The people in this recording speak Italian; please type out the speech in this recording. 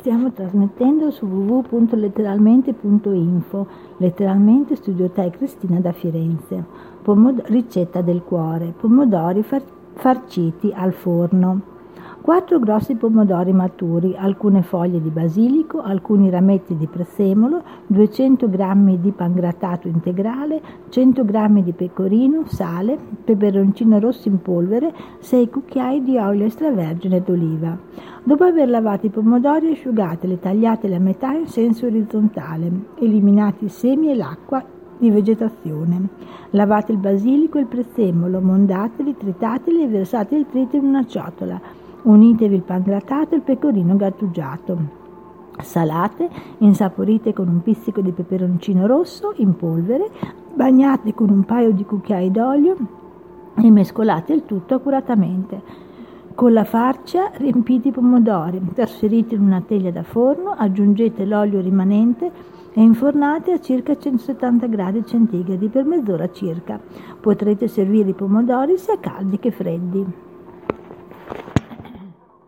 Stiamo trasmettendo su www.letteralmente.info, letteralmente Studioteca Cristina da Firenze. Pomod- ricetta del cuore, pomodori far- farciti al forno. 4 grossi pomodori maturi, alcune foglie di basilico, alcuni rametti di prezzemolo, 200 g di pangrattato integrale, 100 g di pecorino, sale, peperoncino rosso in polvere, 6 cucchiai di olio extravergine d'oliva. Dopo aver lavato i pomodori, asciugateli, tagliateli a metà in senso orizzontale, eliminati i semi e l'acqua di vegetazione. Lavate il basilico e il prezzemolo, mondateli, tritateli e versate il trito in una ciotola. Unitevi il pangrattato e il pecorino grattugiato. Salate, insaporite con un pizzico di peperoncino rosso in polvere, bagnate con un paio di cucchiai d'olio e mescolate il tutto accuratamente. Con la farcia riempite i pomodori, trasferite in una teglia da forno, aggiungete l'olio rimanente e infornate a circa 170 gradi centigradi per mezz'ora circa. Potrete servire i pomodori sia caldi che freddi.